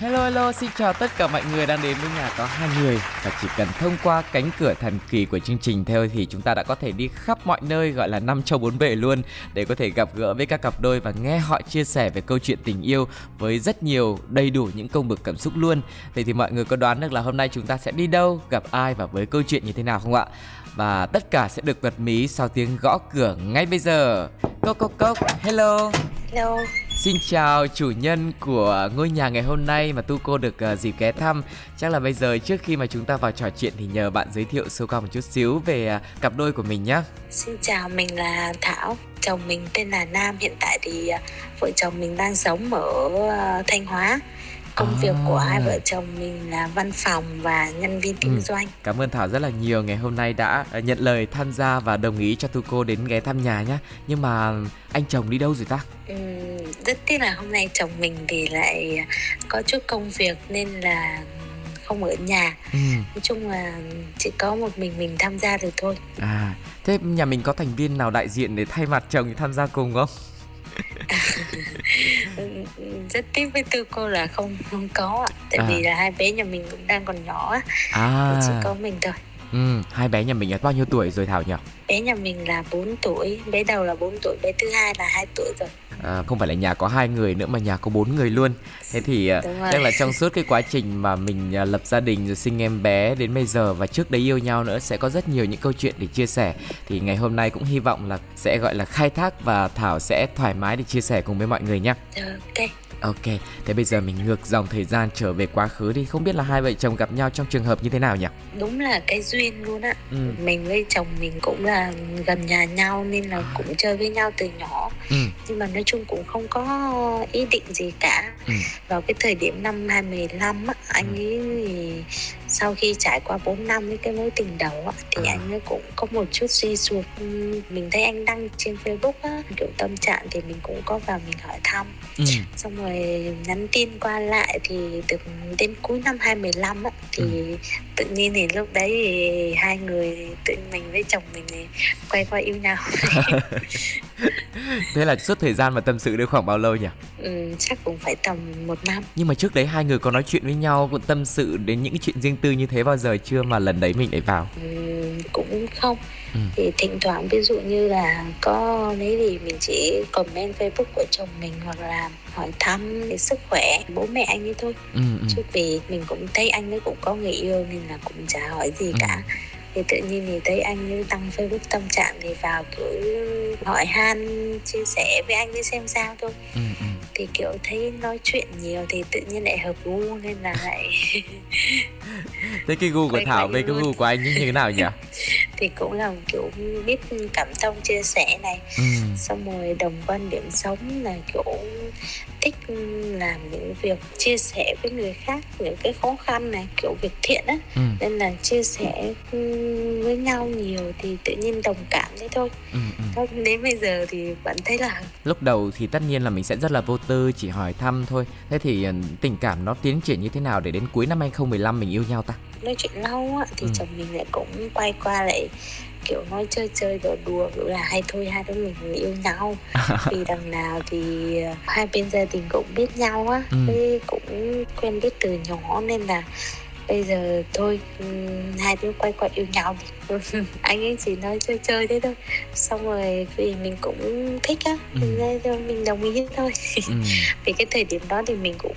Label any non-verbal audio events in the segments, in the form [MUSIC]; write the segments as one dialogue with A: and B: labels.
A: Hello hello, xin chào tất cả mọi người đang đến với nhà có hai người và chỉ cần thông qua cánh cửa thần kỳ của chương trình theo thì chúng ta đã có thể đi khắp mọi nơi gọi là năm châu bốn bể luôn để có thể gặp gỡ với các cặp đôi và nghe họ chia sẻ về câu chuyện tình yêu với rất nhiều đầy đủ những công bực cảm xúc luôn. Vậy thì mọi người có đoán được là hôm nay chúng ta sẽ đi đâu, gặp ai và với câu chuyện như thế nào không ạ? Và tất cả sẽ được bật mí sau tiếng gõ cửa ngay bây giờ. Cốc cốc cốc, hello.
B: Hello.
A: Xin chào chủ nhân của ngôi nhà ngày hôm nay mà Tu cô được uh, dịp ghé thăm. Chắc là bây giờ trước khi mà chúng ta vào trò chuyện thì nhờ bạn giới thiệu sơ qua một chút xíu về uh, cặp đôi của mình nhé.
B: Xin chào, mình là Thảo. Chồng mình tên là Nam. Hiện tại thì uh, vợ chồng mình đang sống ở uh, Thanh Hóa công à. việc của hai vợ chồng mình là văn phòng và nhân viên kinh ừ. doanh.
A: Cảm ơn Thảo rất là nhiều ngày hôm nay đã nhận lời tham gia và đồng ý cho Tu cô đến ghé thăm nhà nhé. Nhưng mà anh chồng đi đâu rồi ta?
B: Ừ, rất tiếc là hôm nay chồng mình thì lại có chút công việc nên là không ở nhà ừ. nói chung là chỉ có một mình mình tham gia được thôi
A: à thế nhà mình có thành viên nào đại diện để thay mặt chồng tham gia cùng không
B: rất tiếc với tư cô là không không có ạ. Tại à. vì là hai bé nhà mình cũng đang còn nhỏ
A: à.
B: chỉ có mình thôi.
A: Ừ hai bé nhà mình là bao nhiêu tuổi rồi thảo nhỉ?
B: Bé nhà mình là 4 tuổi bé đầu là 4 tuổi bé thứ hai là 2 tuổi rồi
A: à, không phải là nhà có hai người nữa mà nhà có bốn người luôn. Thế thì à, chắc là trong suốt cái quá trình mà mình à, lập gia đình rồi sinh em bé đến bây giờ và trước đấy yêu nhau nữa sẽ có rất nhiều những câu chuyện để chia sẻ. Thì ngày hôm nay cũng hy vọng là sẽ gọi là khai thác và thảo sẽ thoải mái để chia sẻ cùng với mọi người nhé
B: ok.
A: Ok, thế bây giờ mình ngược dòng thời gian trở về quá khứ đi. Không biết là hai vợ chồng gặp nhau trong trường hợp như thế nào nhỉ?
B: Đúng là cái duyên luôn á. Ừ. Mình với chồng mình cũng là gần nhà nhau Nên là cũng chơi với nhau từ nhỏ. Ừ. Nhưng mà nói chung cũng không có ý định gì cả ừ. Vào cái thời điểm năm 2015 á Anh ừ. ấy sau khi trải qua 4 năm với cái mối tình đầu á, thì à. anh ấy cũng có một chút suy sụp mình thấy anh đăng trên facebook á, kiểu tâm trạng thì mình cũng có vào mình hỏi thăm ừ. xong rồi nhắn tin qua lại thì được đến cuối năm 2015 á, thì ừ. tự nhiên thì lúc đấy thì hai người tự mình với chồng mình thì quay qua yêu nhau [LAUGHS]
A: thế là suốt thời gian mà tâm sự được khoảng bao lâu nhỉ
B: ừ, chắc cũng phải tầm một năm
A: nhưng mà trước đấy hai người có nói chuyện với nhau cũng tâm sự đến những chuyện riêng tư như thế bao giờ chưa mà lần đấy mình lại vào
B: ừ, cũng không ừ. thì thỉnh thoảng ví dụ như là có đấy thì mình chỉ comment facebook của chồng mình hoặc là hỏi thăm về sức khỏe bố mẹ anh ấy thôi ừ, ừ. chứ vì mình cũng thấy anh ấy cũng có người yêu nên là cũng chả hỏi gì ừ. cả thì tự nhiên thì thấy anh ấy đăng facebook tâm trạng thì vào kiểu hỏi han chia sẻ với anh ấy xem sao thôi. Ừ, ừ. thì kiểu thấy nói chuyện nhiều thì tự nhiên lại hợp gu nên là lại
A: thế cái gu của thảo với cái gu của anh như thế nào nhỉ [LAUGHS]
B: thì cũng là kiểu biết cảm thông chia sẻ này ừ. xong rồi đồng quan điểm sống là kiểu thích làm những việc chia sẻ với người khác những cái khó khăn này kiểu việc thiện á ừ. nên là chia sẻ với nhau nhiều thì tự nhiên đồng cảm đấy thôi ừ, ừ. đến bây giờ thì vẫn thấy là
A: lúc đầu thì tất nhiên là mình sẽ rất là vô tư chỉ hỏi thăm thôi thế thì ờ, tình cảm nó tiến triển như thế nào để đến cuối năm 2015 mình yêu nhau ta
B: nói chuyện lâu á thì ừ. chồng mình lại cũng quay qua lại kiểu nói chơi chơi đùa đùa kiểu là hay thôi hai đứa mình yêu nhau [LAUGHS] vì đằng nào thì ờ, hai bên gia đình cũng biết nhau á ừ. cũng quen biết từ nhỏ nên là bây giờ thôi hai đứa quay qua yêu nhau thì [LAUGHS] anh ấy chỉ nói chơi chơi thế thôi xong rồi vì mình cũng thích á ừ. nên mình đồng ý thôi ừ. [LAUGHS] vì cái thời điểm đó thì mình cũng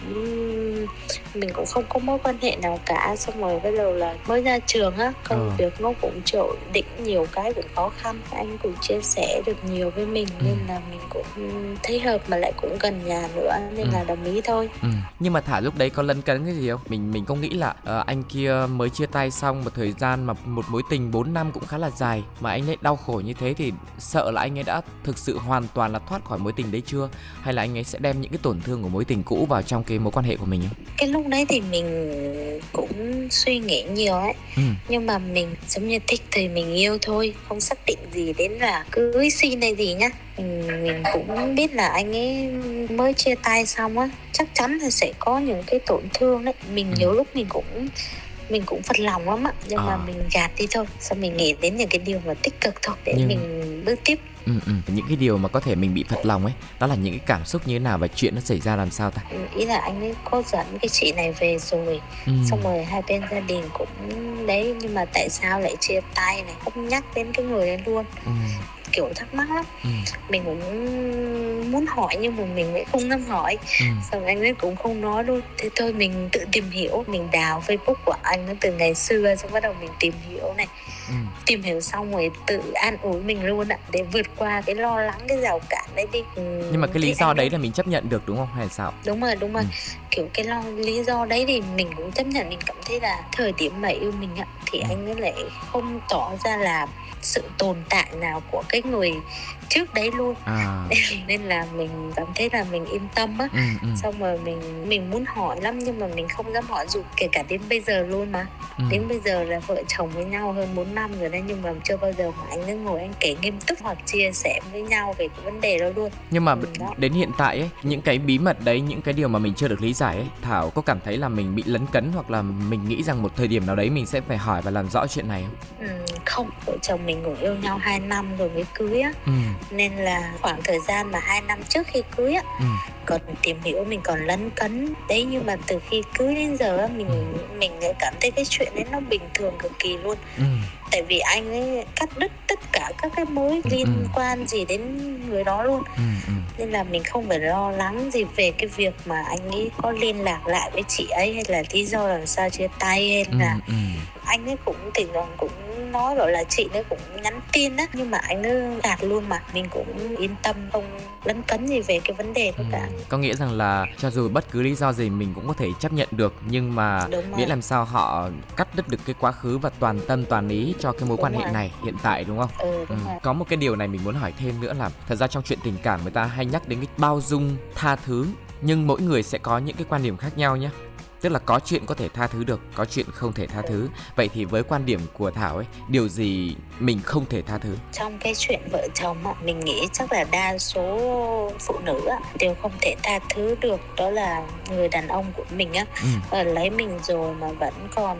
B: mình cũng không có mối quan hệ nào cả xong rồi bây giờ là mới ra trường á công ừ. việc nó cũng chịu định nhiều cái cũng khó khăn anh cũng chia sẻ được nhiều với mình ừ. nên là mình cũng thấy hợp mà lại cũng gần nhà nữa nên ừ. là đồng ý thôi
A: ừ. nhưng mà thả lúc đấy có lân cấn cái gì không mình mình có nghĩ là uh, anh kia mới chia tay xong một thời gian mà một mối tình 4 năm cũng khá là dài mà anh ấy đau khổ như thế thì sợ là anh ấy đã thực sự hoàn toàn là thoát khỏi mối tình đấy chưa hay là anh ấy sẽ đem những cái tổn thương của mối tình cũ vào trong cái mối quan hệ của mình không?
B: cái lúc đấy thì mình cũng suy nghĩ nhiều ấy
A: Ừ.
B: nhưng mà mình giống như thích thì mình yêu thôi không xác định gì đến là cưới xin hay gì nhá mình, mình cũng biết là anh ấy mới chia tay xong á chắc chắn là sẽ có những cái tổn thương đấy mình
A: Ừ.
B: nhiều lúc mình cũng mình cũng phật lòng lắm á nhưng mà
A: À.
B: mình gạt đi thôi xong mình nghĩ đến những cái điều mà tích cực thôi để
A: Nhưng-
B: mình bước tiếp
A: Ừ, ừ. những cái điều mà có thể mình bị phật lòng ấy đó là những cái cảm xúc như thế nào và chuyện nó xảy ra làm sao ta
B: ý là anh ấy có dẫn cái chị này về rồi
A: ừ.
B: xong rồi hai bên gia đình cũng đấy nhưng mà tại sao lại chia tay này không nhắc đến cái người đấy luôn
A: Ừ.
B: kiểu thắc mắc lắm
A: Ừ.
B: mình cũng muốn hỏi nhưng mà mình lại không dám hỏi
A: Ừ.
B: xong anh ấy cũng không nói luôn thế thôi mình tự tìm hiểu mình đào facebook của anh nó từ ngày xưa xong bắt đầu mình tìm hiểu này
A: Ừ.
B: tìm hiểu xong rồi tự an ủi mình luôn ạ để vượt qua cái lo lắng cái rào cản đấy đi ừ,
A: nhưng mà cái lý do
B: anh
A: đấy là mình chấp nhận được đúng không hay sao
B: đúng rồi đúng rồi
A: Ừ.
B: kiểu cái lo lý do đấy thì mình cũng chấp nhận mình cảm thấy là thời điểm mà yêu mình ạ thì
A: Ừ.
B: anh ấy lại không tỏ ra là sự tồn tại nào của cái người trước đấy luôn.
A: À. [LAUGHS]
B: Nên là mình cảm thấy là mình yên tâm á.
A: Ừ, ừ,
B: xong rồi mình mình muốn hỏi lắm nhưng mà mình không dám hỏi dù kể cả đến bây giờ luôn mà.
A: Ừ.
B: đến bây giờ là vợ chồng với nhau hơn 4 năm rồi đấy nhưng mà chưa bao giờ mà anh ấy ngồi anh kể nghiêm túc hoặc chia sẻ với nhau về cái vấn đề đó luôn.
A: Nhưng mà
B: Ừ, đó.
A: đến hiện tại ấy những cái bí mật đấy những cái điều mà mình chưa được lý giải ấy thảo có cảm thấy là mình bị lấn cấn hoặc là mình nghĩ rằng một thời điểm nào đấy mình sẽ phải hỏi và làm rõ chuyện này không?
B: Ừ, không. Vợ chồng mình cũng yêu nhau 2 năm rồi mới cưới á.
A: Ừ,
B: nên là khoảng thời gian mà hai năm trước khi cưới á
A: ừ,
B: còn tìm hiểu mình còn lấn cấn đấy nhưng mà từ khi cưới đến giờ á mình mình lại cảm thấy cái chuyện đấy nó bình thường cực kỳ luôn
A: ừ,
B: tại vì anh ấy cắt đứt tất cả các cái mối
A: Ừ,
B: liên
A: ừ.
B: quan gì đến người đó luôn
A: ừ, ừ.
B: nên là mình không phải lo lắng gì về cái việc mà anh ấy có liên lạc lại với chị ấy hay là lý do làm sao chia tay hay
A: Ừ,
B: là
A: ừ.
B: anh ấy cũng thỉnh thoảng cũng nói bảo là chị ấy cũng nhắn tin á nhưng mà anh ấy gạt luôn mà mình cũng yên tâm không lấn cấn gì về cái vấn đề đó cả
A: Ừ. Có nghĩa rằng là cho dù bất cứ lý do gì mình cũng có thể chấp nhận được nhưng mà miễn làm sao họ cắt đứt được cái quá khứ và toàn tâm toàn ý cho cái mối
B: Đúng
A: quan hệ
B: rồi.
A: này hiện tại đúng không?
B: ừ
A: Ừ.
B: đúng rồi
A: Có một cái điều này mình muốn hỏi thêm nữa là thật ra trong chuyện tình cảm người ta hay nhắc đến cái bao dung, tha thứ nhưng mỗi người sẽ có những cái quan điểm khác nhau nhé. Tức là có chuyện có thể tha thứ được, có chuyện không thể tha thứ. Vậy thì với quan điểm của Thảo ấy, điều gì mình không thể tha thứ?
B: trong cái chuyện vợ chồng á mình nghĩ chắc là đa số phụ nữ đều không thể tha thứ được đó là người đàn ông của mình á
A: Ừ.
B: lấy mình rồi mà vẫn còn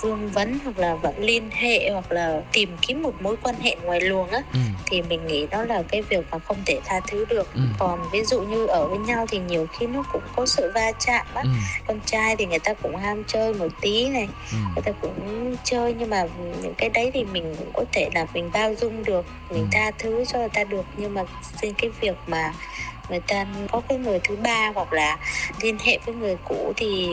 B: vương vấn hoặc là vẫn liên hệ hoặc là tìm kiếm một mối quan hệ ngoài luồng á
A: Ừ.
B: thì mình nghĩ đó là cái việc mà không thể tha thứ được
A: Ừ.
B: còn ví dụ như ở với nhau thì nhiều khi nó cũng có sự va chạm á
A: Ừ.
B: con trai thì người ta cũng ham chơi một tí này
A: Ừ.
B: người ta cũng chơi nhưng mà những cái đấy thì mình cũng có thể là mình bao dung được mình
A: Ừ.
B: tha thứ cho người ta được nhưng mà riêng cái việc mà người ta có cái người thứ ba hoặc là liên hệ với người cũ thì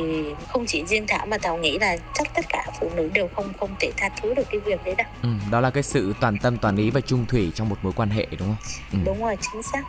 B: không chỉ riêng thảo mà thảo nghĩ là chắc tất cả phụ nữ đều không không thể tha thứ được cái việc đấy đâu
A: Ừ. Đó là cái sự toàn tâm toàn ý và trung thủy trong một mối quan hệ đúng không? Ừ.
B: đúng rồi chính xác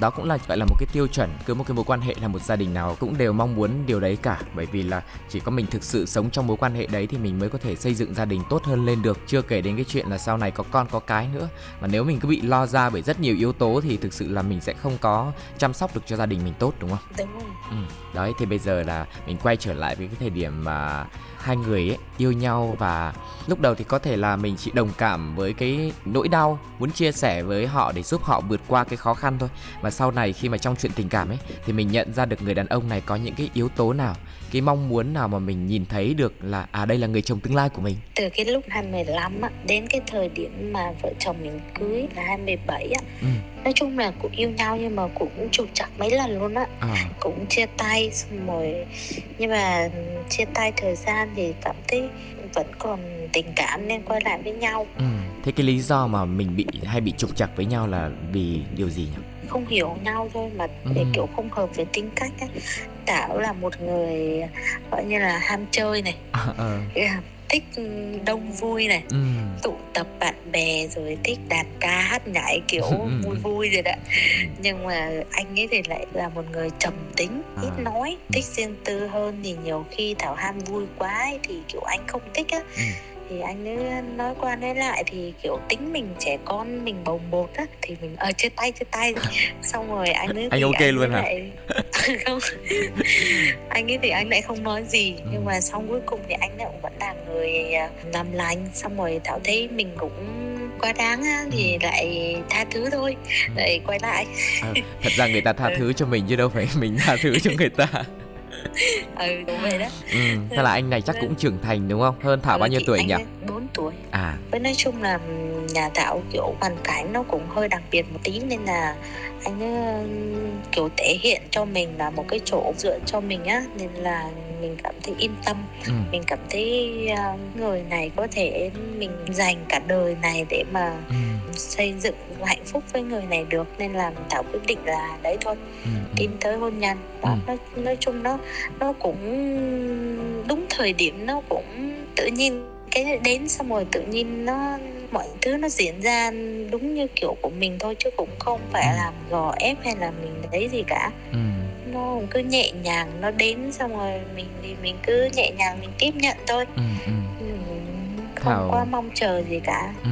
A: đó cũng là gọi là một cái tiêu chuẩn cứ một cái mối quan hệ là một gia đình nào cũng đều mong muốn điều đấy cả. Bởi vì là chỉ có mình thực sự sống trong mối quan hệ đấy thì mình mới có thể xây dựng gia đình tốt hơn lên được. Chưa kể đến cái chuyện là sau này có con có cái nữa. Mà nếu mình cứ bị lo ra bởi rất nhiều yếu tố thì thực sự là mình sẽ không có chăm sóc được cho gia đình mình tốt đúng không?
B: Đúng rồi.
A: Ừ. đấy thì bây giờ là mình quay trở lại với cái thời điểm mà hai người ấy yêu nhau và lúc đầu thì có thể là mình chỉ đồng cảm với cái nỗi đau muốn chia sẻ với họ để giúp họ vượt qua cái khó khăn thôi và sau này khi mà trong chuyện tình cảm ấy thì mình nhận ra được người đàn ông này có những cái yếu tố nào cái mong muốn nào mà mình nhìn thấy được là à đây là người chồng tương lai của mình
B: từ cái lúc 25 á đến cái thời điểm mà vợ chồng mình cưới là 27 á
A: ừ.
B: Nói chung là cũng yêu nhau nhưng mà cũng trục trặc mấy lần luôn á.
A: À,
B: cũng chia tay xong rồi nhưng mà chia tay thời gian thì cảm thấy vẫn còn tình cảm nên quay lại với nhau.
A: Ừ. thế cái lý do mà mình bị hay bị trục trặc với nhau là vì điều gì nhỉ?
B: Không hiểu nhau thôi mà để
A: Ừ.
B: kiểu không hợp với tính cách á. Tảo là một người gọi như là ham chơi này.
A: Ờ
B: thích đông vui này ừ. tụ tập bạn bè rồi thích đàn ca hát nhảy kiểu vui vui rồi đó. Nhưng mà anh ấy thì lại là một người trầm tính ít à. nói thích riêng tư hơn. Thì nhiều khi thảo ham vui quá ấy, thì kiểu anh không thích á. Ừ thì anh ấy nói qua nói lại thì kiểu tính mình trẻ con mình bồng bột á thì mình ờ chia tay chia tay. [LAUGHS] Xong rồi anh ấy
A: anh ok anh luôn hả? lại... [LAUGHS]
B: không anh ấy thì anh lại không nói gì. Ừ. nhưng mà xong cuối cùng thì anh ấy cũng vẫn là người à, làm lành. Xong rồi thảo thấy mình cũng quá đáng á, thì ừ. lại tha thứ thôi. Ừ. lại quay lại.
A: À, thật ra người ta tha [LAUGHS] thứ cho mình chứ đâu phải mình tha thứ cho người ta
B: ừ đúng vậy đó.
A: Ừ, thế là anh này chắc cũng trưởng thành đúng không? Hơn thảo ừ, bao nhiêu tuổi nhỉ?
B: 4 tuổi. À. Với nói chung là nhà thảo kiểu hoàn cảnh nó cũng hơi đặc biệt một tí nên là anh ấy kiểu thể hiện cho mình là một cái chỗ dựa cho mình á nên là mình cảm thấy yên tâm. Ừ. mình cảm thấy uh, người này có thể mình dành cả đời này để mà ừ. Xây dựng hạnh phúc với người này được nên là thảo quyết định là đấy thôi ừ. ừ. tới hôn nhân đó ừ. nói, nói chung nó nó cũng đúng thời điểm nó cũng tự nhiên cái đến xong rồi tự nhiên nó mọi thứ nó diễn ra đúng như kiểu của mình thôi chứ cũng không phải ừ. làm gò ép hay là mình lấy gì cả ừ. nó cứ nhẹ nhàng nó đến xong rồi mình thì mình cứ nhẹ nhàng mình tiếp nhận thôi ừ, ừ. ừ không Thảo... quá mong chờ gì cả ừ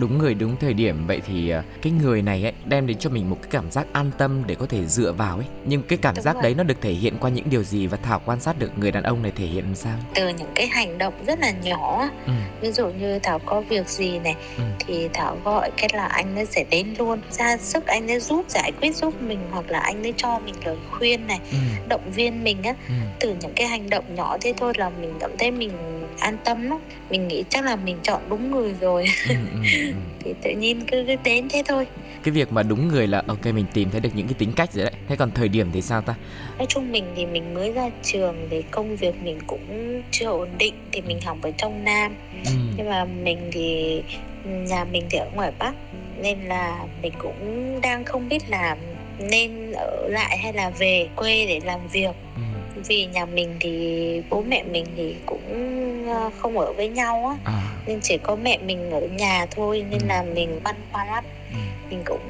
A: đúng người đúng thời điểm vậy thì à, cái người này ấy đem đến cho mình một cái cảm giác an tâm để có thể dựa vào ấy nhưng cái cảm đúng giác rồi. đấy nó được thể hiện qua những điều gì và thảo quan sát được người đàn ông này thể hiện làm sao
B: từ những cái hành động rất là nhỏ ừ. ví dụ như thảo có việc gì này ừ. thì thảo gọi cái là anh ấy sẽ đến luôn ra sức anh ấy giúp giải quyết giúp mình hoặc là anh ấy cho mình lời khuyên này ừ. động viên mình á ừ. từ những cái hành động nhỏ thế thôi là mình cảm thấy mình an tâm lắm. Mình nghĩ chắc là mình chọn đúng người rồi. Ừ, ừ, ừ. [LAUGHS] thì tự nhiên cứ, cứ đến thế thôi.
A: Cái việc mà đúng người là ok mình tìm thấy được những cái tính cách rồi đấy. Thế còn thời điểm thì sao ta?
B: Nói chung mình thì mình mới ra trường thì công việc mình cũng chưa ổn định thì mình học ở trong nam. Ừ. nhưng mà mình thì nhà mình thì ở ngoài bắc nên là mình cũng đang không biết là nên ở lại hay là về quê để làm việc. Ừ vì nhà mình thì bố mẹ mình thì cũng ờ, không ở với nhau á à. nên chỉ có mẹ mình ở nhà thôi nên ừ. là mình băn khoăn lắm ừ. mình cũng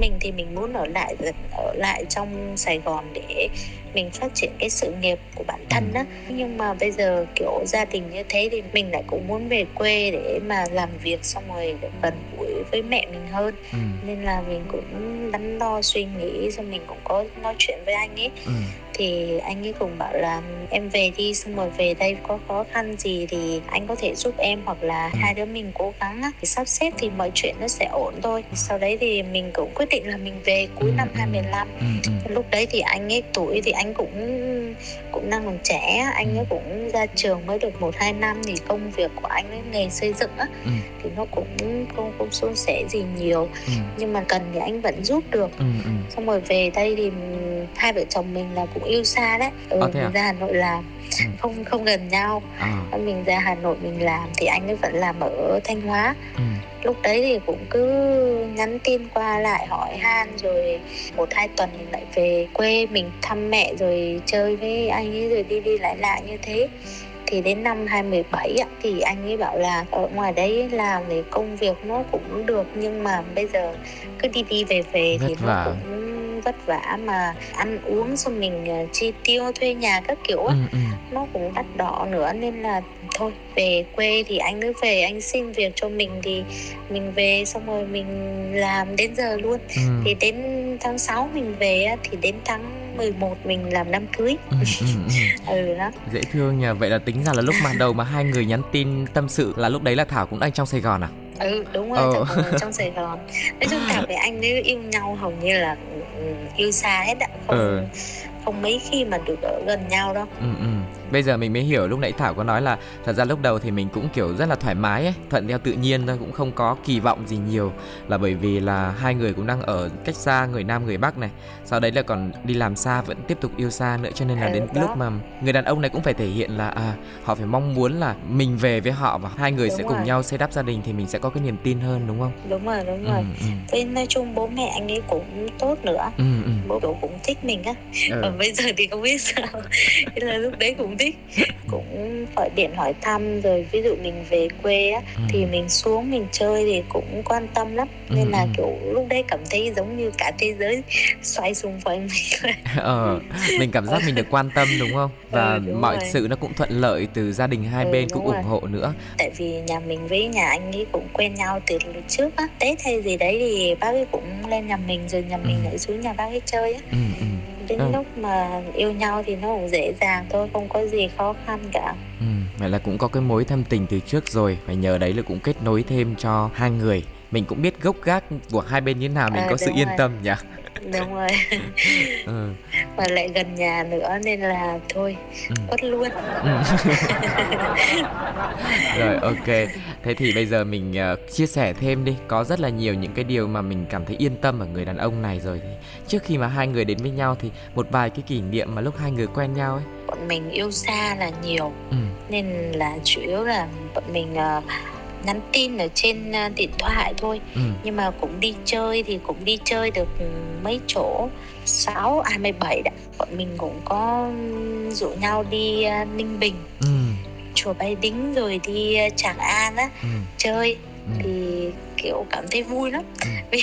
B: mình thì mình muốn ở lại ở lại trong Sài Gòn để mình phát triển cái sự nghiệp của bản thân đó nhưng mà bây giờ kiểu gia đình như thế thì mình lại cũng muốn về quê để mà làm việc xong rồi để gần gũi với mẹ mình hơn ừ. nên là mình cũng đắn đo suy nghĩ xong mình cũng có nói chuyện với anh ấy ừ. Thì anh ấy cũng bảo là em về đi xong rồi về đây có khó khăn gì thì anh có thể giúp em hoặc là ừ. hai đứa mình cố gắng thì sắp xếp thì mọi chuyện nó sẽ ổn thôi sau đấy thì mình cũng quyết định là mình về cuối ừ. năm 2015 ừ. lúc đấy thì anh ấy tuổi thì anh cũng cũng đang còn trẻ anh ấy cũng ra trường mới được một hai năm thì công việc của anh ấy nghề xây dựng á ừ. thì nó cũng không không suôn sẻ gì nhiều ừ. nhưng mà cần thì anh vẫn giúp được ừ. xong rồi về đây thì hai vợ chồng mình là cũng yêu xa đấy ừ, à, mình à? ra hà nội làm ừ. không không gần nhau à. mình ra hà nội mình làm thì anh ấy vẫn làm ở thanh hóa ừ lúc đấy thì cũng cứ nhắn tin qua lại hỏi han rồi một hai tuần lại về quê mình thăm mẹ rồi chơi với anh ấy rồi đi đi lại lại như thế thì đến năm 2017 ạ, thì anh ấy bảo là ở ngoài đấy làm thì công việc nó cũng được nhưng mà bây giờ cứ đi đi về về thì vả. nó cũng vất vả mà ăn uống xong mình ờ, chi tiêu thuê nhà các kiểu á ừ, ừ. nó cũng đắt đỏ nữa. Nên là thôi về quê thì anh cứ về anh xin việc cho mình thì mình về xong rồi mình làm đến giờ luôn. Ừ. thì đến tháng 6 mình về thì đến tháng 11 mình làm đám cưới. Ừ, ừ,
A: ừ. [LAUGHS] ừ đó. Dễ thương nhờ. Vậy là tính ra là lúc mà đầu mà hai người nhắn tin tâm sự là lúc đấy là thảo cũng đang trong sài gòn à?
B: Ừ đúng rồi thảo trong sài gòn. Nói chung thảo với anh ấy yêu nhau hầu như là yêu xa hết ạ. Không ừ. không mấy khi mà được ở gần nhau đâu. Ừ,
A: ừ bây giờ mình mới hiểu lúc nãy thảo có nói là thật ra lúc đầu thì mình cũng kiểu rất là thoải mái ấy thuận theo tự nhiên thôi cũng không có kỳ vọng gì nhiều là bởi vì là hai người cũng đang ở cách xa người nam người bắc này sau đấy là còn đi làm xa vẫn tiếp tục yêu xa nữa cho nên là đến lúc mà người đàn ông này cũng phải thể hiện là à họ phải mong muốn là mình về với họ và hai người đúng sẽ rồi. cùng nhau xây đắp gia đình thì mình sẽ có cái niềm tin hơn đúng không
B: đúng rồi đúng rồi ừ, ừ. nói chung bố mẹ anh ấy cũng tốt nữa ừ, ừ. bố cũng thích mình á ừ. bây giờ thì không biết sao là lúc đấy cũng thích cũng gọi điện hỏi thăm rồi ví dụ mình về quê á
A: Ừ.
B: thì mình xuống mình chơi thì cũng quan tâm lắm nên
A: Ừ,
B: là
A: ừ.
B: kiểu lúc đấy cảm thấy giống như cả thế giới xoay xung quanh mình [LAUGHS]
A: ờ mình cảm giác mình được quan tâm đúng không [LAUGHS] và
B: Ừ, đúng
A: mọi
B: rồi.
A: sự nó cũng thuận lợi từ gia đình hai
B: Ừ,
A: bên cũng
B: rồi.
A: ủng hộ nữa
B: tại vì nhà mình với nhà anh ấy cũng quen nhau từ trước á tết hay gì đấy thì bác ấy cũng lên nhà mình rồi nhà mình
A: Ừ.
B: lại xuống nhà bác ấy chơi á
A: ừ, ừ,
B: đến
A: Ừ.
B: lúc mà yêu nhau thì nó cũng dễ dàng thôi không có gì khó khăn cả
A: ừ. vậy là cũng có cái mối thâm tình từ trước rồi và nhờ đấy là cũng kết nối thêm cho hai người mình cũng biết gốc gác của hai bên như thế nào mình
B: Ờ,
A: có sự
B: đúng
A: yên
B: rồi.
A: tâm nhỉ
B: đúng rồi [LAUGHS]
A: ừ.
B: mà lại gần nhà nữa nên là thôi
A: Ừ.
B: quất luôn
A: Ừ. [LAUGHS] rồi ok thế thì bây giờ mình ờ, chia sẻ thêm đi. Có rất là nhiều những cái điều mà mình cảm thấy yên tâm ở người đàn ông này rồi thì trước khi mà hai người đến với nhau thì một vài cái kỷ niệm mà lúc hai người quen nhau ấy.
B: Bọn mình yêu xa là nhiều.
A: Ừ.
B: nên là chủ yếu là bọn mình ờ, nhắn tin ở trên ờ, điện thoại thôi.
A: Ừ.
B: nhưng mà cũng đi chơi thì cũng đi chơi được mấy chỗ. 6 à 17 đã bọn mình cũng có rủ nhau đi ờ, Ninh Bình.
A: Ừ.
B: chùa Bái Đính rồi đi ờ, Tràng An á
A: Ừ.
B: chơi
A: Ừ.
B: thì kiểu cảm thấy vui lắm
A: Ừ. [LAUGHS]
B: vì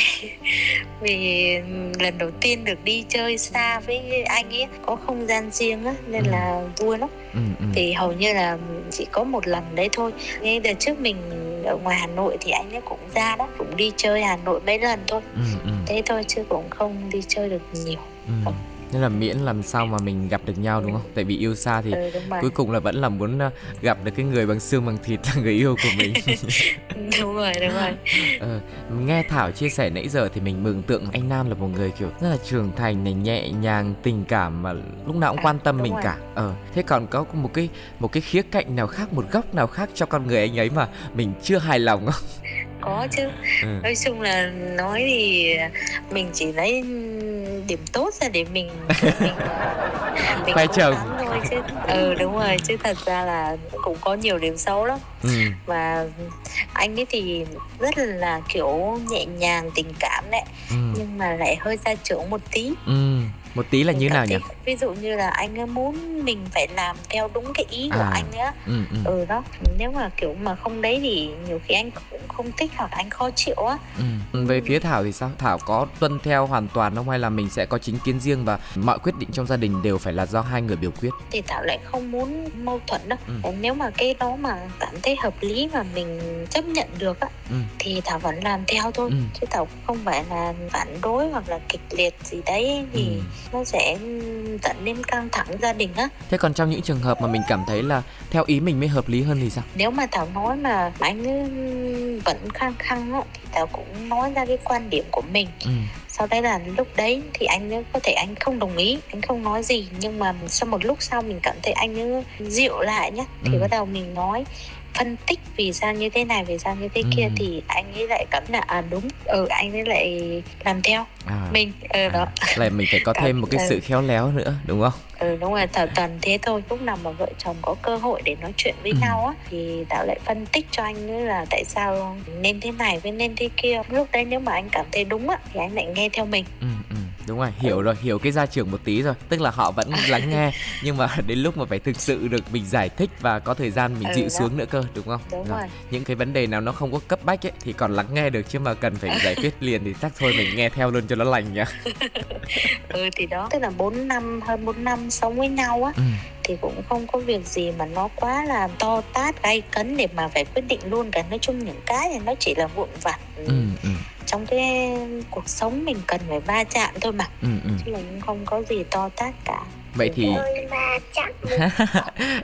B: vì lần đầu tiên được đi chơi xa với anh ấy có không gian riêng á nên
A: Ừ.
B: là vui lắm
A: Ừ. Ừ.
B: thì hầu như là chỉ có một lần đấy thôi ngay đợt trước mình ở ngoài Hà Nội thì anh ấy cũng ra đó cũng đi chơi Hà Nội mấy lần thôi
A: Ừ. Ừ.
B: thế thôi chứ cũng không đi chơi được nhiều
A: Ừ. Nên là miễn làm sao mà mình gặp được nhau đúng không? Tại vì yêu xa thì
B: ừ,
A: cuối cùng là vẫn là muốn ờ, gặp được cái người bằng xương bằng thịt là người yêu của mình. [LAUGHS]
B: đúng rồi đúng rồi [LAUGHS]
A: ờ, nghe Thảo chia sẻ nãy giờ thì mình mường tượng anh Nam là một người kiểu rất là trưởng thành này nhẹ nhàng tình cảm mà lúc nào cũng
B: À,
A: quan tâm mình
B: rồi.
A: cả. Ờ thế còn có một cái một cái khía cạnh nào khác một góc nào khác cho con người anh ấy mà mình chưa hài lòng không? [LAUGHS]
B: có chứ
A: Ừ.
B: nói chung là nói thì mình chỉ lấy điểm tốt ra để mình mình, [LAUGHS] mình
A: Khoe chồng.
B: thôi chứ ừ đúng rồi chứ thật ra là cũng có nhiều điểm xấu lắm
A: Ừ.
B: và anh ấy thì rất là kiểu nhẹ nhàng tình cảm đấy
A: Ừ.
B: nhưng mà lại hơi ra trưởng một tí
A: Ừ. Một tí là như nào nhỉ?
B: ví dụ như là anh muốn mình phải làm theo đúng cái ý của
A: À.
B: anh á.
A: Ừ. Ừ.
B: ừ đó nếu mà kiểu mà không đấy thì nhiều khi anh cũng không thích hoặc anh khó chịu á
A: Ừ. Về phía Thảo thì sao? Thảo có tuân theo hoàn toàn không hay là mình sẽ có chính kiến riêng và mọi quyết định trong gia đình đều phải là do hai người biểu quyết?
B: thì thảo lại không muốn mâu thuẫn đâu
A: Ừ.
B: nếu mà cái đó mà cảm thấy hợp lý và mình chấp nhận được á
A: Ừ.
B: thì thảo vẫn làm theo thôi
A: Ừ.
B: chứ thảo không phải là phản đối hoặc là kịch liệt gì đấy thì
A: Ừ.
B: nó sẽ dẫn đến căng thẳng gia đình á
A: Thế còn trong những trường hợp mà mình cảm thấy là theo ý mình mới hợp lý hơn thì sao?
B: nếu mà thảo nói mà anh ấy vẫn khăng khăng á thì thảo cũng nói ra cái quan điểm của mình
A: Ừ.
B: sau đấy là lúc đấy thì anh ấy có thể anh không đồng ý anh không nói gì nhưng mà sau một lúc sau mình cảm thấy anh ấy dịu lại nhá thì
A: Ừ.
B: bắt đầu mình nói phân tích vì sao như thế này vì sao như thế
A: Ừ.
B: kia thì anh ấy lại cảm là à đúng ừ anh ấy lại làm theo
A: À.
B: mình ừ đó
A: À, là mình phải có thêm một cái
B: Ừ.
A: sự khéo léo nữa đúng không?
B: ừ đúng rồi thảo toàn thế thôi lúc nào mà vợ chồng có cơ hội để nói chuyện với
A: Ừ.
B: nhau á thì thảo lại phân tích cho anh ấy là tại sao nên thế này với nên thế kia lúc đấy nếu mà anh cảm thấy đúng á thì anh lại nghe theo mình
A: Ừ, ừ, đúng rồi, hiểu rồi, hiểu cái gia trưởng một tí rồi Tức là họ vẫn [LAUGHS] lắng nghe Nhưng mà [LAUGHS] đến lúc mà phải thực sự được mình giải thích Và có thời gian mình
B: Ừ,
A: dịu
B: đó.
A: xuống nữa cơ, đúng không?
B: đúng rồi
A: Những cái vấn đề nào nó không có cấp bách ấy Thì còn lắng nghe được Chứ mà cần phải giải [LAUGHS] quyết liền Thì chắc thôi mình nghe theo luôn cho nó lành nhá [LAUGHS]
B: ừ thì đó. Tức là 4 năm hơn 4 năm sống với nhau á
A: ừ,
B: thì cũng không có việc gì mà nó quá là to tát gay cấn để mà phải quyết định luôn cả. Nói chung những cái thì nó chỉ là vụn vặt.
A: Ừ, ừ,
B: trong cái cuộc sống mình cần phải va chạm thôi mà
A: ừ, ừ.
B: chứ cũng không có gì to tát cả
A: Vậy thì [LAUGHS]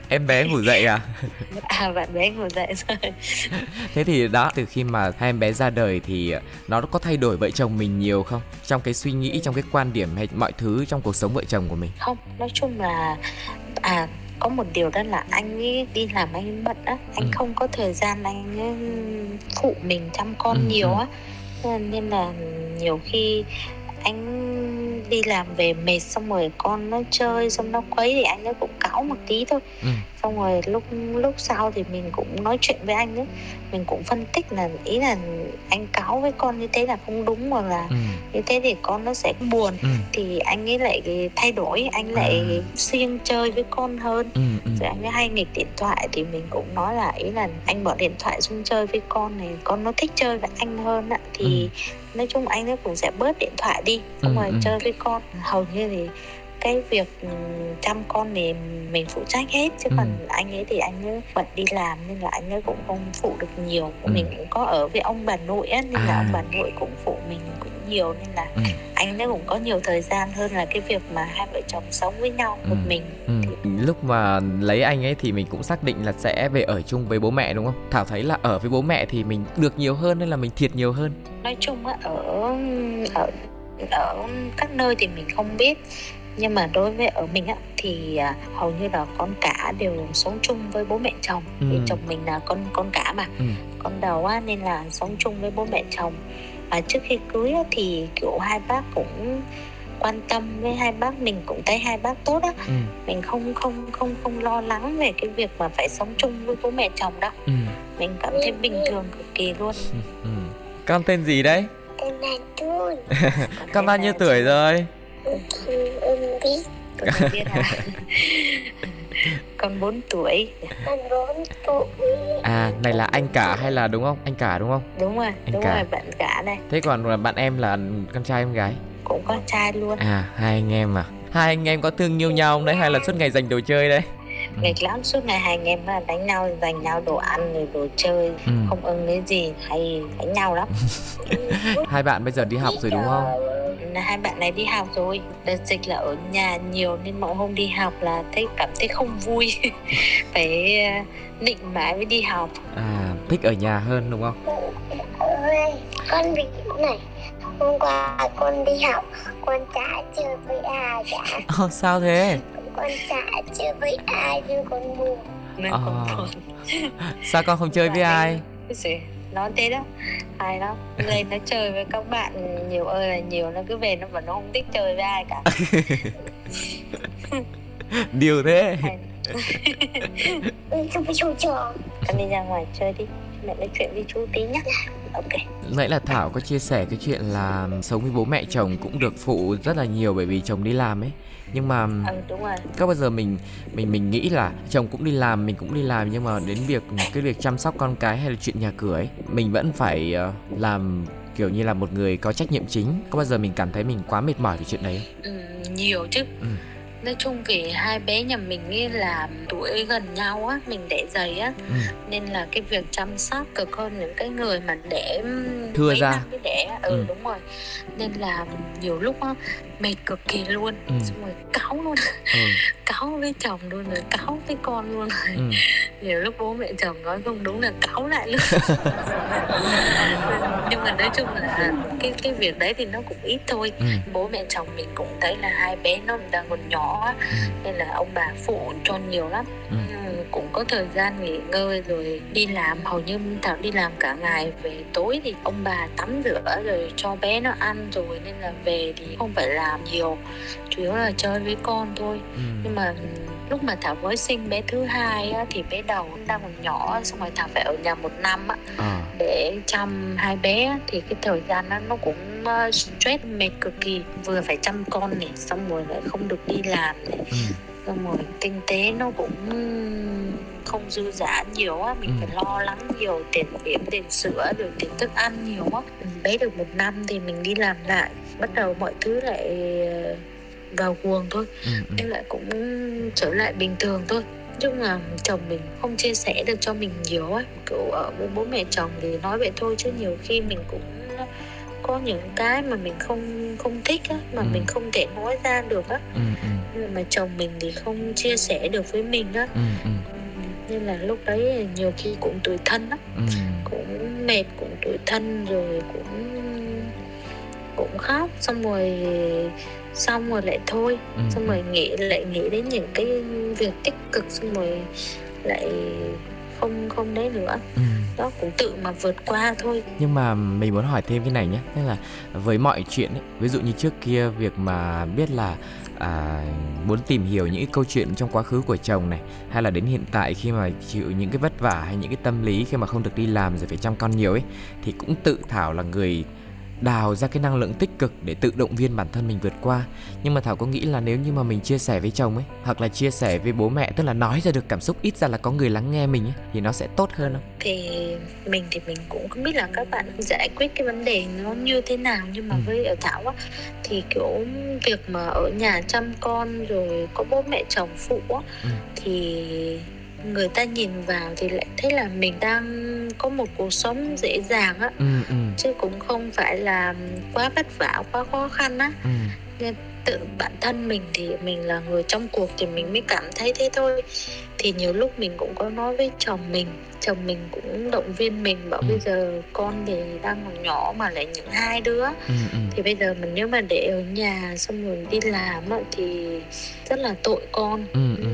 A: em bé ngủ dậy à?
B: à bạn bé ngồi dậy rồi
A: Thế thì đó, từ khi mà hai em bé ra đời thì nó có thay đổi vợ chồng mình nhiều không? Trong cái suy nghĩ, trong cái quan điểm hay mọi thứ trong cuộc sống vợ chồng của mình
B: không nói chung là à có một điều đó là anh ấy đi làm anh ấy bận á anh
A: Ừ.
B: không có thời gian anh ấy phụ mình chăm con
A: Ừ,
B: nhiều
A: ừ.
B: á Nên- nên là nhiều khi anh đi làm về mệt xong rồi con nó chơi, xong nó quấy thì anh nó cũng cáu một tí thôi
A: ừ
B: xong rồi lúc lúc sau thì mình cũng nói chuyện với anh ấy mình cũng phân tích là ý là anh cáu với con như thế là không đúng hoặc là
A: ừ.
B: như thế thì con nó sẽ buồn
A: ừ.
B: thì anh ấy lại thay đổi anh lại
A: À.
B: siêng chơi với con hơn
A: ừ. ừ.
B: rồi anh ấy hay nghịch điện thoại thì mình cũng nói là ý là anh bỏ điện thoại xuống chơi với con này con nó thích chơi với anh hơn ạ thì nói chung anh ấy cũng sẽ bớt điện thoại đi xong
A: Ừ,
B: rồi
A: ừ.
B: chơi với con hầu như thì cái việc ừ, chăm con thì mình phụ trách hết chứ
A: Ừ.
B: còn anh ấy thì anh ấy bận đi làm nên là anh ấy cũng không phụ được nhiều
A: Ừ.
B: mình cũng có ở với ông bà nội á nên là
A: À.
B: ông bà nội cũng phụ mình cũng nhiều nên là
A: Ừ.
B: anh ấy cũng có nhiều thời gian hơn là cái việc mà hai vợ chồng sống với nhau một
A: Ừ.
B: mình
A: Ừ. Lúc mà lấy anh ấy thì mình cũng xác định là sẽ về ở chung với bố mẹ đúng không? Thảo thấy là ở với bố mẹ thì mình được nhiều hơn hay là mình thiệt nhiều hơn?
B: nói chung á ở ở ở các nơi thì mình không biết nhưng mà đối với ở mình á thì à, hầu như là con cả đều sống chung với bố mẹ chồng
A: Ừ.
B: vì chồng mình là con con cả mà
A: Ừ.
B: con đầu á nên là sống chung với bố mẹ chồng và trước khi cưới á, thì kiểu hai bác cũng quan tâm với hai bác mình cũng thấy hai bác tốt á
A: Ừ.
B: mình không không không không lo lắng về cái việc mà phải sống chung với bố mẹ chồng đâu
A: Ừ.
B: mình cảm thấy bình thường cực kỳ luôn
A: Ừ. Con tên gì đấy?
C: Tên là [LAUGHS]
A: Con bao nhiêu tuổi rồi?
C: Em biết
B: con không biết hả con 4 tuổi
C: con tuổi
A: À, này là anh cả hay là đúng không? Anh cả đúng không?
B: đúng rồi
A: Anh
B: đúng
A: cả.
B: rồi bạn cả đây
A: Thế còn bạn em là con trai em gái?
B: cũng con trai luôn
A: À, hai anh em à? Hai anh em có thương yêu nhau không đấy hay là suốt ngày dành đồ chơi đấy? Ừ.
B: nghịch lắm suốt ngày hai anh em là đánh nhau giành nhau đồ ăn rồi đồ chơi
A: Ừ.
B: không ưng cái gì hay đánh nhau lắm [LAUGHS]
A: Hai bạn bây giờ đi học rồi đúng không?
B: Là hai bạn này đi học rồi đợt dịch là ở nhà nhiều nên mọi hôm đi học là thấy cảm thấy không vui [LAUGHS] phải ờ, nịnh mãi mới đi học
A: À, thích ở nhà hơn đúng không?
C: ơi con bị này hôm qua con đi học con chả chơi với ai cả
A: Ồ, sao thế?
C: con chả chơi với ai nhưng con buồn
B: nên
A: Ờ.
B: cũng buồn
A: Sao con không chơi với ai?
B: Nó thế đó. Ai đó [LAUGHS] lên nó chơi với các bạn nhiều ơi là nhiều nó cứ về nó bảo nó không thích chơi với ai cả. [LAUGHS]
A: Điều thế.
C: Chú chú chú
B: con đi ra ngoài chơi đi. Mẹ nói chuyện với chú tí nhé ok.
A: Nãy là Thảo có chia sẻ cái chuyện là sống với bố mẹ chồng cũng được phụ rất là nhiều bởi vì chồng đi làm ấy nhưng mà
B: ừ đúng rồi
A: có bao giờ mình mình mình nghĩ là chồng cũng đi làm mình cũng đi làm nhưng mà đến việc cái việc chăm sóc con cái hay là chuyện nhà cửa ấy mình vẫn phải ờ, làm kiểu như là một người có trách nhiệm chính có bao giờ mình cảm thấy mình quá mệt mỏi về chuyện đấy không?
B: ừ, nhiều chứ
A: Ừ.
B: nói chung vì hai bé nhà mình ấy là tuổi gần nhau á mình đẻ dày á
A: Ừ.
B: nên là cái việc chăm sóc cực hơn những cái người mà đẻ
A: Thưa
B: mấy
A: ra.
B: năm mới đẻ ừ,
A: Ừ.
B: đúng rồi. Nên là nhiều lúc á mệt cực kỳ luôn.
A: Ừ.
B: xong rồi cáu luôn.
A: Ừ, [LAUGHS]
B: cáu với chồng luôn rồi cáu với con luôn
A: ừ,
B: nhiều lúc bố mẹ chồng nói không đúng là cáu lại luôn. [LAUGHS] Nhưng mà nói chung là cái cái việc đấy thì nó cũng ít thôi.
A: Ừ,
B: bố mẹ chồng mình cũng thấy là hai bé nó đang còn nhỏ á
A: ừ,
B: nên là ông bà phụ cho nhiều lắm.
A: Ừ.
B: cũng có thời gian nghỉ ngơi rồi đi làm. Hầu như thảo đi làm cả ngày. Về tối thì ông bà tắm rửa rồi cho bé nó ăn rồi. Nên là về thì không phải làm nhiều. Chủ yếu là chơi với con thôi.
A: Ừ.
B: nhưng mà lúc mà thảo mới sinh bé thứ hai á, thì bé đầu đang còn nhỏ xong rồi thảo phải ở nhà một năm á
A: Ờ,
B: để chăm hai bé thì cái thời gian đó nó cũng uh, stress mệt cực kỳ. Vừa phải chăm con này xong rồi lại không được đi làm này.
A: Ừ,
B: xong rồi kinh tế nó cũng không dư dả nhiều á. Mình
A: Ừ.
B: phải lo lắng nhiều tiền bỉm tiền sữa rồi tiền thức ăn nhiều á. Bé được một năm thì mình đi làm lại. Bắt đầu mọi thứ lại ờ, vào guồng thôi.
A: Ừ, ừ.
B: nên lại cũng trở lại bình thường thôi. Chung là chồng mình không chia sẻ được cho mình nhiều ấy. Kiểu ở với bố mẹ chồng thì nói vậy thôi chứ nhiều khi mình cũng có những cái mà mình không không thích á mà
A: Ừ.
B: mình không thể nói ra được á.
A: Ừ, ừ,
B: nhưng mà chồng mình thì không chia sẻ được với mình á.
A: Ừ, ừ,
B: nên là lúc đấy nhiều khi cũng tủi thân á
A: ừ.
B: cũng mệt cũng tủi thân rồi cũng cũng khóc. Xong rồi xong rồi lại thôi.
A: Ừ,
B: xong rồi nghĩ lại nghĩ đến những cái việc tích cực xong rồi lại không không đấy nữa.
A: Ừ.
B: đó cũng tự mà vượt qua thôi.
A: Nhưng mà mình muốn hỏi thêm cái này nhé. Tức là với mọi chuyện ấy, ví dụ như trước kia việc mà biết là à, muốn tìm hiểu những câu chuyện trong quá khứ của chồng này hay là đến hiện tại khi mà chịu những cái vất vả hay những cái tâm lý khi mà không được đi làm rồi phải chăm con nhiều ấy thì cũng tự thảo là người đào ra cái năng lượng tích cực để tự động viên bản thân mình vượt qua nhưng mà thảo có nghĩ là nếu như mà mình chia sẻ với chồng ấy hoặc là chia sẻ với bố mẹ tức là nói ra được cảm xúc ít ra là có người lắng nghe mình ấy thì nó sẽ tốt hơn không
B: thì mình thì mình cũng không biết là các bạn giải quyết cái vấn đề nó như thế nào nhưng mà ừ. với ở thảo á thì kiểu việc mà ở nhà chăm con rồi có bố mẹ chồng phụ á ừ. thì người ta nhìn vào thì lại thấy là mình đang có một cuộc sống dễ dàng á ừ, ừ. chứ cũng không phải là quá vất vả quá khó khăn á ừ. nên tự bản thân mình thì mình là người trong cuộc thì mình mới cảm thấy thế thôi thì nhiều lúc mình cũng có nói với chồng mình chồng mình cũng động viên mình bảo ừ. bây giờ con thì đang còn nhỏ mà lại những hai đứa ừ, ừ. thì bây giờ mình nếu mà để ở nhà xong rồi đi làm thì rất là tội con ừ, ừ.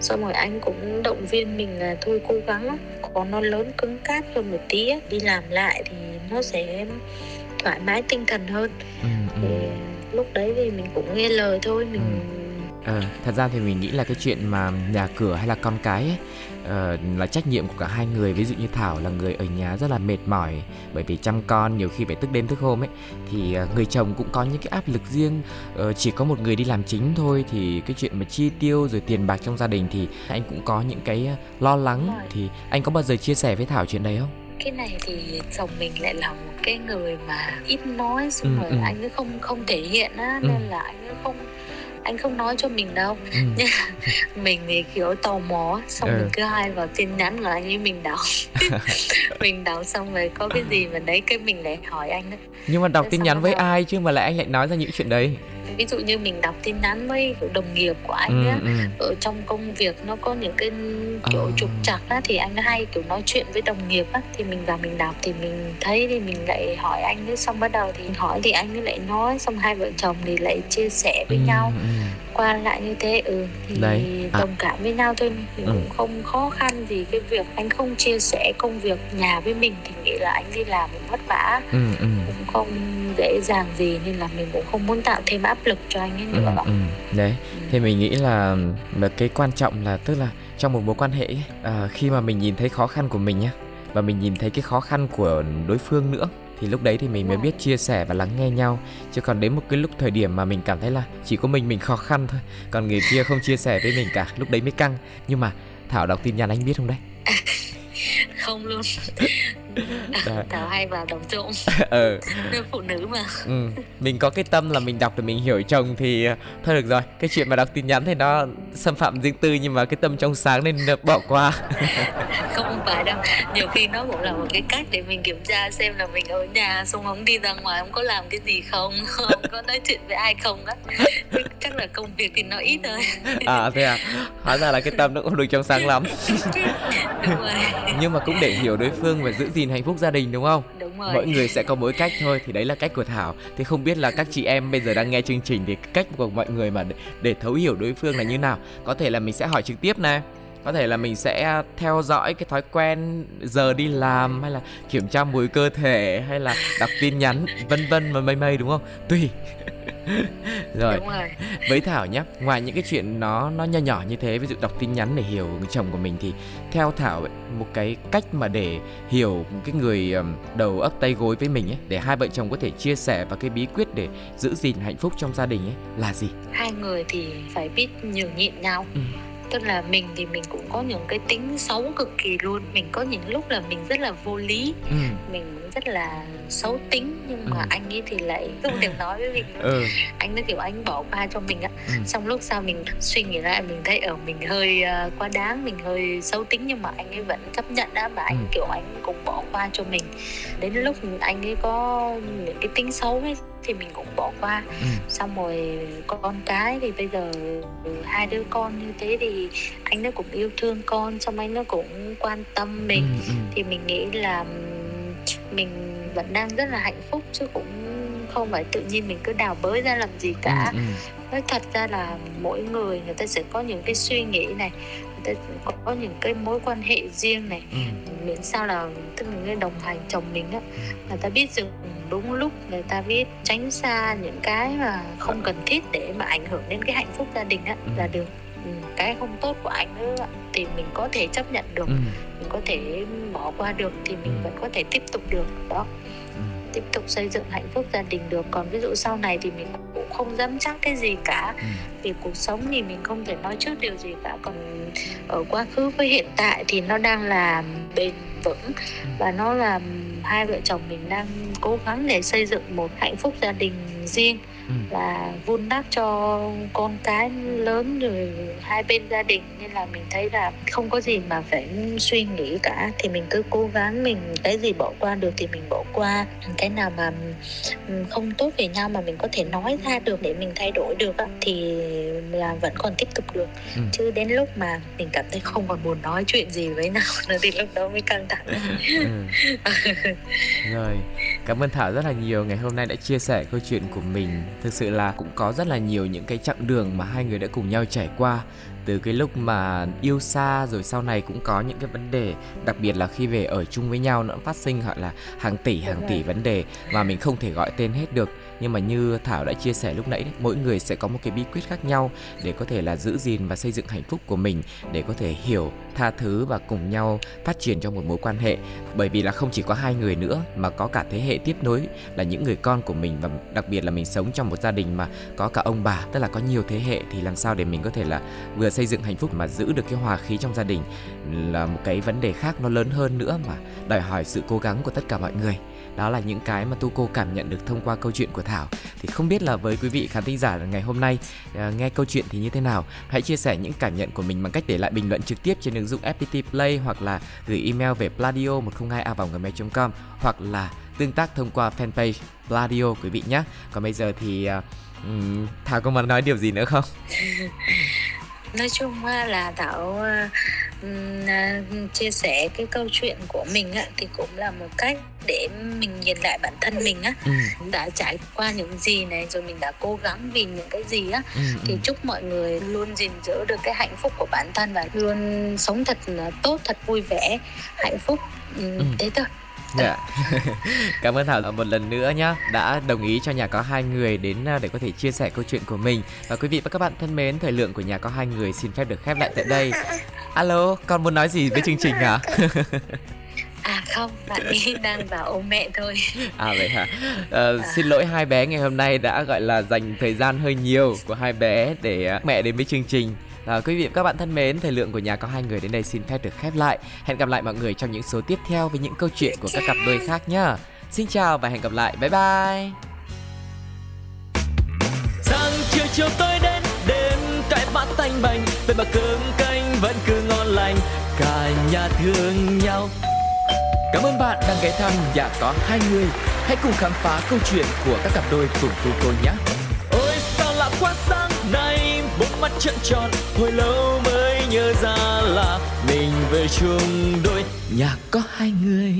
B: xong rồi anh cũng động viên mình là thôi cố gắng có nó lớn cứng cáp hơn một tí đi làm lại thì nó sẽ thoải mái tinh thần hơn ừ, ừ. thì lúc đấy thì mình cũng nghe lời thôi mình ừ
A: Ờ, thật ra thì mình nghĩ là cái chuyện mà nhà cửa hay là con cái ấy, uh, là trách nhiệm của cả hai người. Ví dụ như thảo là người ở nhà rất là mệt mỏi bởi vì chăm con nhiều khi phải thức đêm thức hôm ấy. Thì uh, người chồng cũng có những cái áp lực riêng uh, chỉ có một người đi làm chính thôi. Thì cái chuyện mà chi tiêu rồi tiền bạc trong gia đình thì anh cũng có những cái lo lắng. Thì anh có bao giờ chia sẻ với thảo chuyện đấy không?
B: Cái này thì chồng mình lại là một cái người mà ít nói xong ừ, rồi ừ. anh ấy không không thể hiện á. Ừ. nên là anh ấy không anh không nói cho mình đâu ừ. [LAUGHS] nhưng mình thì kiểu tò mò xong ừ. mình cứ hai vào tin nhắn là anh ấy mình đọc [LAUGHS] [LAUGHS] mình đọc xong rồi có cái gì mà đấy cái mình lại hỏi anh đó
A: nhưng mà đọc tin nhắn với ai chứ mà lại anh lại nói ra những chuyện đấy
B: ví dụ như mình đọc tin nhắn với đồng nghiệp của anh ừ, á ừ. ở trong công việc nó có những cái kiểu ờ. trục trặc á thì anh hay kiểu nói chuyện với đồng nghiệp á thì mình vào mình đọc thì mình thấy thì mình lại hỏi anh ấy xong bắt đầu thì hỏi thì anh ấy lại nói xong hai vợ chồng thì lại chia sẻ với ừ, nhau ừ. qua lại như thế ừ thì Đấy. À. đồng cảm với nhau thôi thì ừ. cũng không khó khăn gì cái việc anh không chia sẻ công việc nhà với mình thì nghĩ là anh đi làm cũng vất vả ừ, ừ. cũng không dễ dàng gì nên là mình cũng không muốn tạo thêm áp lực cho anh ấy nữa ừ, ừ.
A: đấy. Ừ. thì mình nghĩ là là cái quan trọng là tức là trong một mối quan hệ à, khi mà mình nhìn thấy khó khăn của mình nhá và mình nhìn thấy cái khó khăn của đối phương nữa thì lúc đấy thì mình mới biết chia sẻ và lắng nghe nhau. Chứ còn đến một cái lúc thời điểm mà mình cảm thấy là chỉ có mình mình khó khăn thôi còn người kia không chia sẻ với mình cả lúc đấy mới căng. Nhưng mà thảo đọc tin nhắn anh biết không đấy? [LAUGHS]
B: Không luôn Thảo [LAUGHS] hay vào đọc trộm. [LAUGHS] Ừ. phụ nữ mà
A: ừ. Mình có cái tâm là mình đọc để mình hiểu chồng thì ờ, Thôi được rồi. Cái chuyện mà đọc tin nhắn thì nó xâm phạm riêng tư Nhưng mà cái tâm trong sáng nên bỏ qua. [LAUGHS]
B: Không phải đâu. Nhiều khi nó cũng là một cái cách để mình kiểm tra xem là mình ở nhà Xong không đi ra ngoài không có làm cái gì không Không có nói chuyện với ai không á. Chắc là công việc thì nó ít thôi.
A: À thế à? Hóa ra là cái tâm nó cũng được trong sáng lắm. Đúng rồi. Nhưng mà cũng để hiểu đối phương và giữ gìn gìn hạnh phúc gia đình đúng không?
B: Đúng rồi.
A: Mỗi người sẽ có mỗi cách thôi thì đấy là cách của Thảo. Thì không biết là các chị em bây giờ đang nghe chương trình thì cách của mọi người mà để, để thấu hiểu đối phương là như nào? Có thể là mình sẽ hỏi trực tiếp này có thể là mình sẽ theo dõi cái thói quen giờ đi làm hay là kiểm tra mùi cơ thể hay là đọc tin nhắn vân vân và mây mây đúng không tùy [LAUGHS] [LAUGHS] rồi. rồi. với thảo nhé ngoài những cái chuyện nó nó nho nhỏ như thế ví dụ đọc tin nhắn để hiểu người chồng của mình thì theo thảo ấy, một cái cách mà để hiểu một cái người đầu ấp tay gối với mình ấy để hai vợ chồng có thể chia sẻ và cái bí quyết để giữ gìn hạnh phúc trong gia đình ấy là gì?
B: Hai người thì phải biết nhường nhịn nhau. Ừ tức là mình thì mình cũng có những cái tính xấu cực kỳ luôn mình có những lúc là mình rất là vô lý ừ. mình rất là xấu tính nhưng mà ừ. anh ấy thì lại không thèm [LAUGHS] nói với mình. Ừ. anh nó kiểu anh bỏ qua cho mình á ừ. xong lúc sau mình suy nghĩ lại mình thấy ở mình hơi uh, quá đáng mình hơi xấu tính nhưng mà anh ấy vẫn chấp nhận đó mà anh ừ. kiểu anh cũng bỏ qua cho mình đến lúc anh ấy có những cái tính xấu ấy thì mình cũng bỏ qua ừ. xong rồi con cái thì bây giờ hai đứa con như thế thì anh nó cũng yêu thương con xong anh nó cũng quan tâm mình ừ, ừ. thì mình nghĩ là mình vẫn đang rất là hạnh phúc chứ cũng không phải tự nhiên mình cứ đào bới ra làm gì cả ừ, ừ. Nói thật ra là mỗi người người ta sẽ có những cái suy nghĩ này người ta có những cái mối quan hệ riêng này
A: ừ.
B: miễn sao là tức là người đồng hành chồng mình á người ta biết dừng đúng lúc người ta biết tránh xa những cái mà không cần thiết để mà ảnh hưởng đến cái hạnh phúc gia đình á
A: Ừ.
B: là được ừ, cái không tốt của anh nữa thì mình có thể chấp nhận được
A: Ừ.
B: mình có thể bỏ qua được thì mình
A: Ừ.
B: vẫn có thể tiếp tục được đó
A: Ừ.
B: tiếp tục xây dựng hạnh phúc gia đình được còn ví dụ sau này thì mình cũng không dám chắc cái gì cả.
A: Ừ.
B: vì cuộc sống thì mình không thể nói trước điều gì cả. Còn ở quá khứ với hiện tại thì nó đang là bền vững. Và nó là hai vợ chồng mình đang cố gắng để xây dựng một hạnh phúc gia đình riêng
A: Ừ.
B: là vun đắp cho con cái lớn rồi hai bên gia đình. Nên là mình thấy là không có gì mà phải suy nghĩ cả. Thì mình cứ cố gắng mình cái gì bỏ qua được thì mình bỏ qua. Cái nào mà ừm, không tốt về nhau mà mình có thể nói ra được để mình thay đổi được thì là vẫn còn tiếp tục được
A: Ừ.
B: chứ đến lúc mà mình cảm thấy không còn muốn nói chuyện gì với nhau [LAUGHS] nữa thì lúc đó mới căng thẳng
A: Ừ. Rồi, cảm ơn Thảo rất là nhiều ngày hôm nay đã chia sẻ câu chuyện của mình. Thực sự là cũng có rất là nhiều những cái chặng đường mà hai người đã cùng nhau trải qua từ cái lúc mà yêu xa rồi sau này cũng có những cái vấn đề đặc biệt là khi về ở chung với nhau nó phát sinh gọi là hàng tỷ hàng tỷ vấn đề mà mình không thể gọi tên hết được nhưng mà như Thảo đã chia sẻ lúc nãy đấy, mỗi người sẽ có một cái bí quyết khác nhau để có thể là giữ gìn và xây dựng hạnh phúc của mình để có thể hiểu tha thứ và cùng nhau phát triển trong một mối quan hệ. Bởi vì là không chỉ có hai người nữa mà có cả thế hệ tiếp nối là những người con của mình và đặc biệt là mình sống trong một gia đình mà có cả ông bà tức là có nhiều thế hệ thì làm sao để mình có thể là vừa xây dựng hạnh phúc mà giữ được cái hòa khí trong gia đình là một cái vấn đề khác nó lớn hơn nữa mà đòi hỏi sự cố gắng của tất cả mọi người đó là những cái mà tu cô cảm nhận được thông qua câu chuyện của thảo. Thì không biết là với quý vị khán thính giả ngày hôm nay à, nghe câu chuyện thì như thế nào? Hãy chia sẻ những cảm nhận của mình bằng cách để lại bình luận trực tiếp trên ứng dụng FPT Play hoặc là gửi email về pladio 102 a com hoặc là tương tác thông qua fanpage Pladio quý vị nhé. Còn bây giờ thì uh, Thảo có muốn nói điều gì nữa không? [LAUGHS]
B: nói chung là thảo ừm, à, chia sẻ cái câu chuyện của mình á, thì cũng là một cách để mình nhìn lại bản thân mình á
A: Ừ,
B: đã trải qua những gì này rồi mình đã cố gắng vì những cái gì á
A: ừ,
B: thì
A: ừ.
B: chúc mọi người luôn gìn giữ được cái hạnh phúc của bản thân và luôn sống thật là tốt thật vui vẻ hạnh phúc
A: Ừ.
B: thế thôi
A: Dạ. [LAUGHS] Cảm ơn Thảo một lần nữa nhá đã đồng ý cho nhà có hai người đến à, để có thể chia sẻ câu chuyện của mình và quý vị và các bạn thân mến thời lượng của nhà có hai người xin phép được khép lại tại đây. Alo, con muốn nói gì với chương trình hả?
B: à không bạn ấy [LAUGHS] đang vào ôm mẹ thôi
A: À vậy hả? Ờ, xin lỗi hai bé ngày hôm nay đã gọi là dành thời gian hơi nhiều của hai bé để à, mẹ đến với chương trình. À, quý vị và các bạn thân mến, thời lượng của nhà có hai người đến đây xin phép được khép lại. Hẹn gặp lại mọi người trong những số tiếp theo với những câu chuyện của các cặp đôi khác nhá. Xin chào và hẹn gặp lại. Bye bye.
D: Sáng chiều chiều tối đến đêm cãi vã tanh bành vậy mà cơm canh vẫn cứ ngon lành cả nhà thương nhau cảm ơn bạn đang ghé thăm nhà có hai người hãy cùng khám phá câu chuyện của các cặp đôi cùng cô cô nhé mắt trợn tròn, hồi lâu mới nhớ ra là mình về chung đôi, nhà có hai người.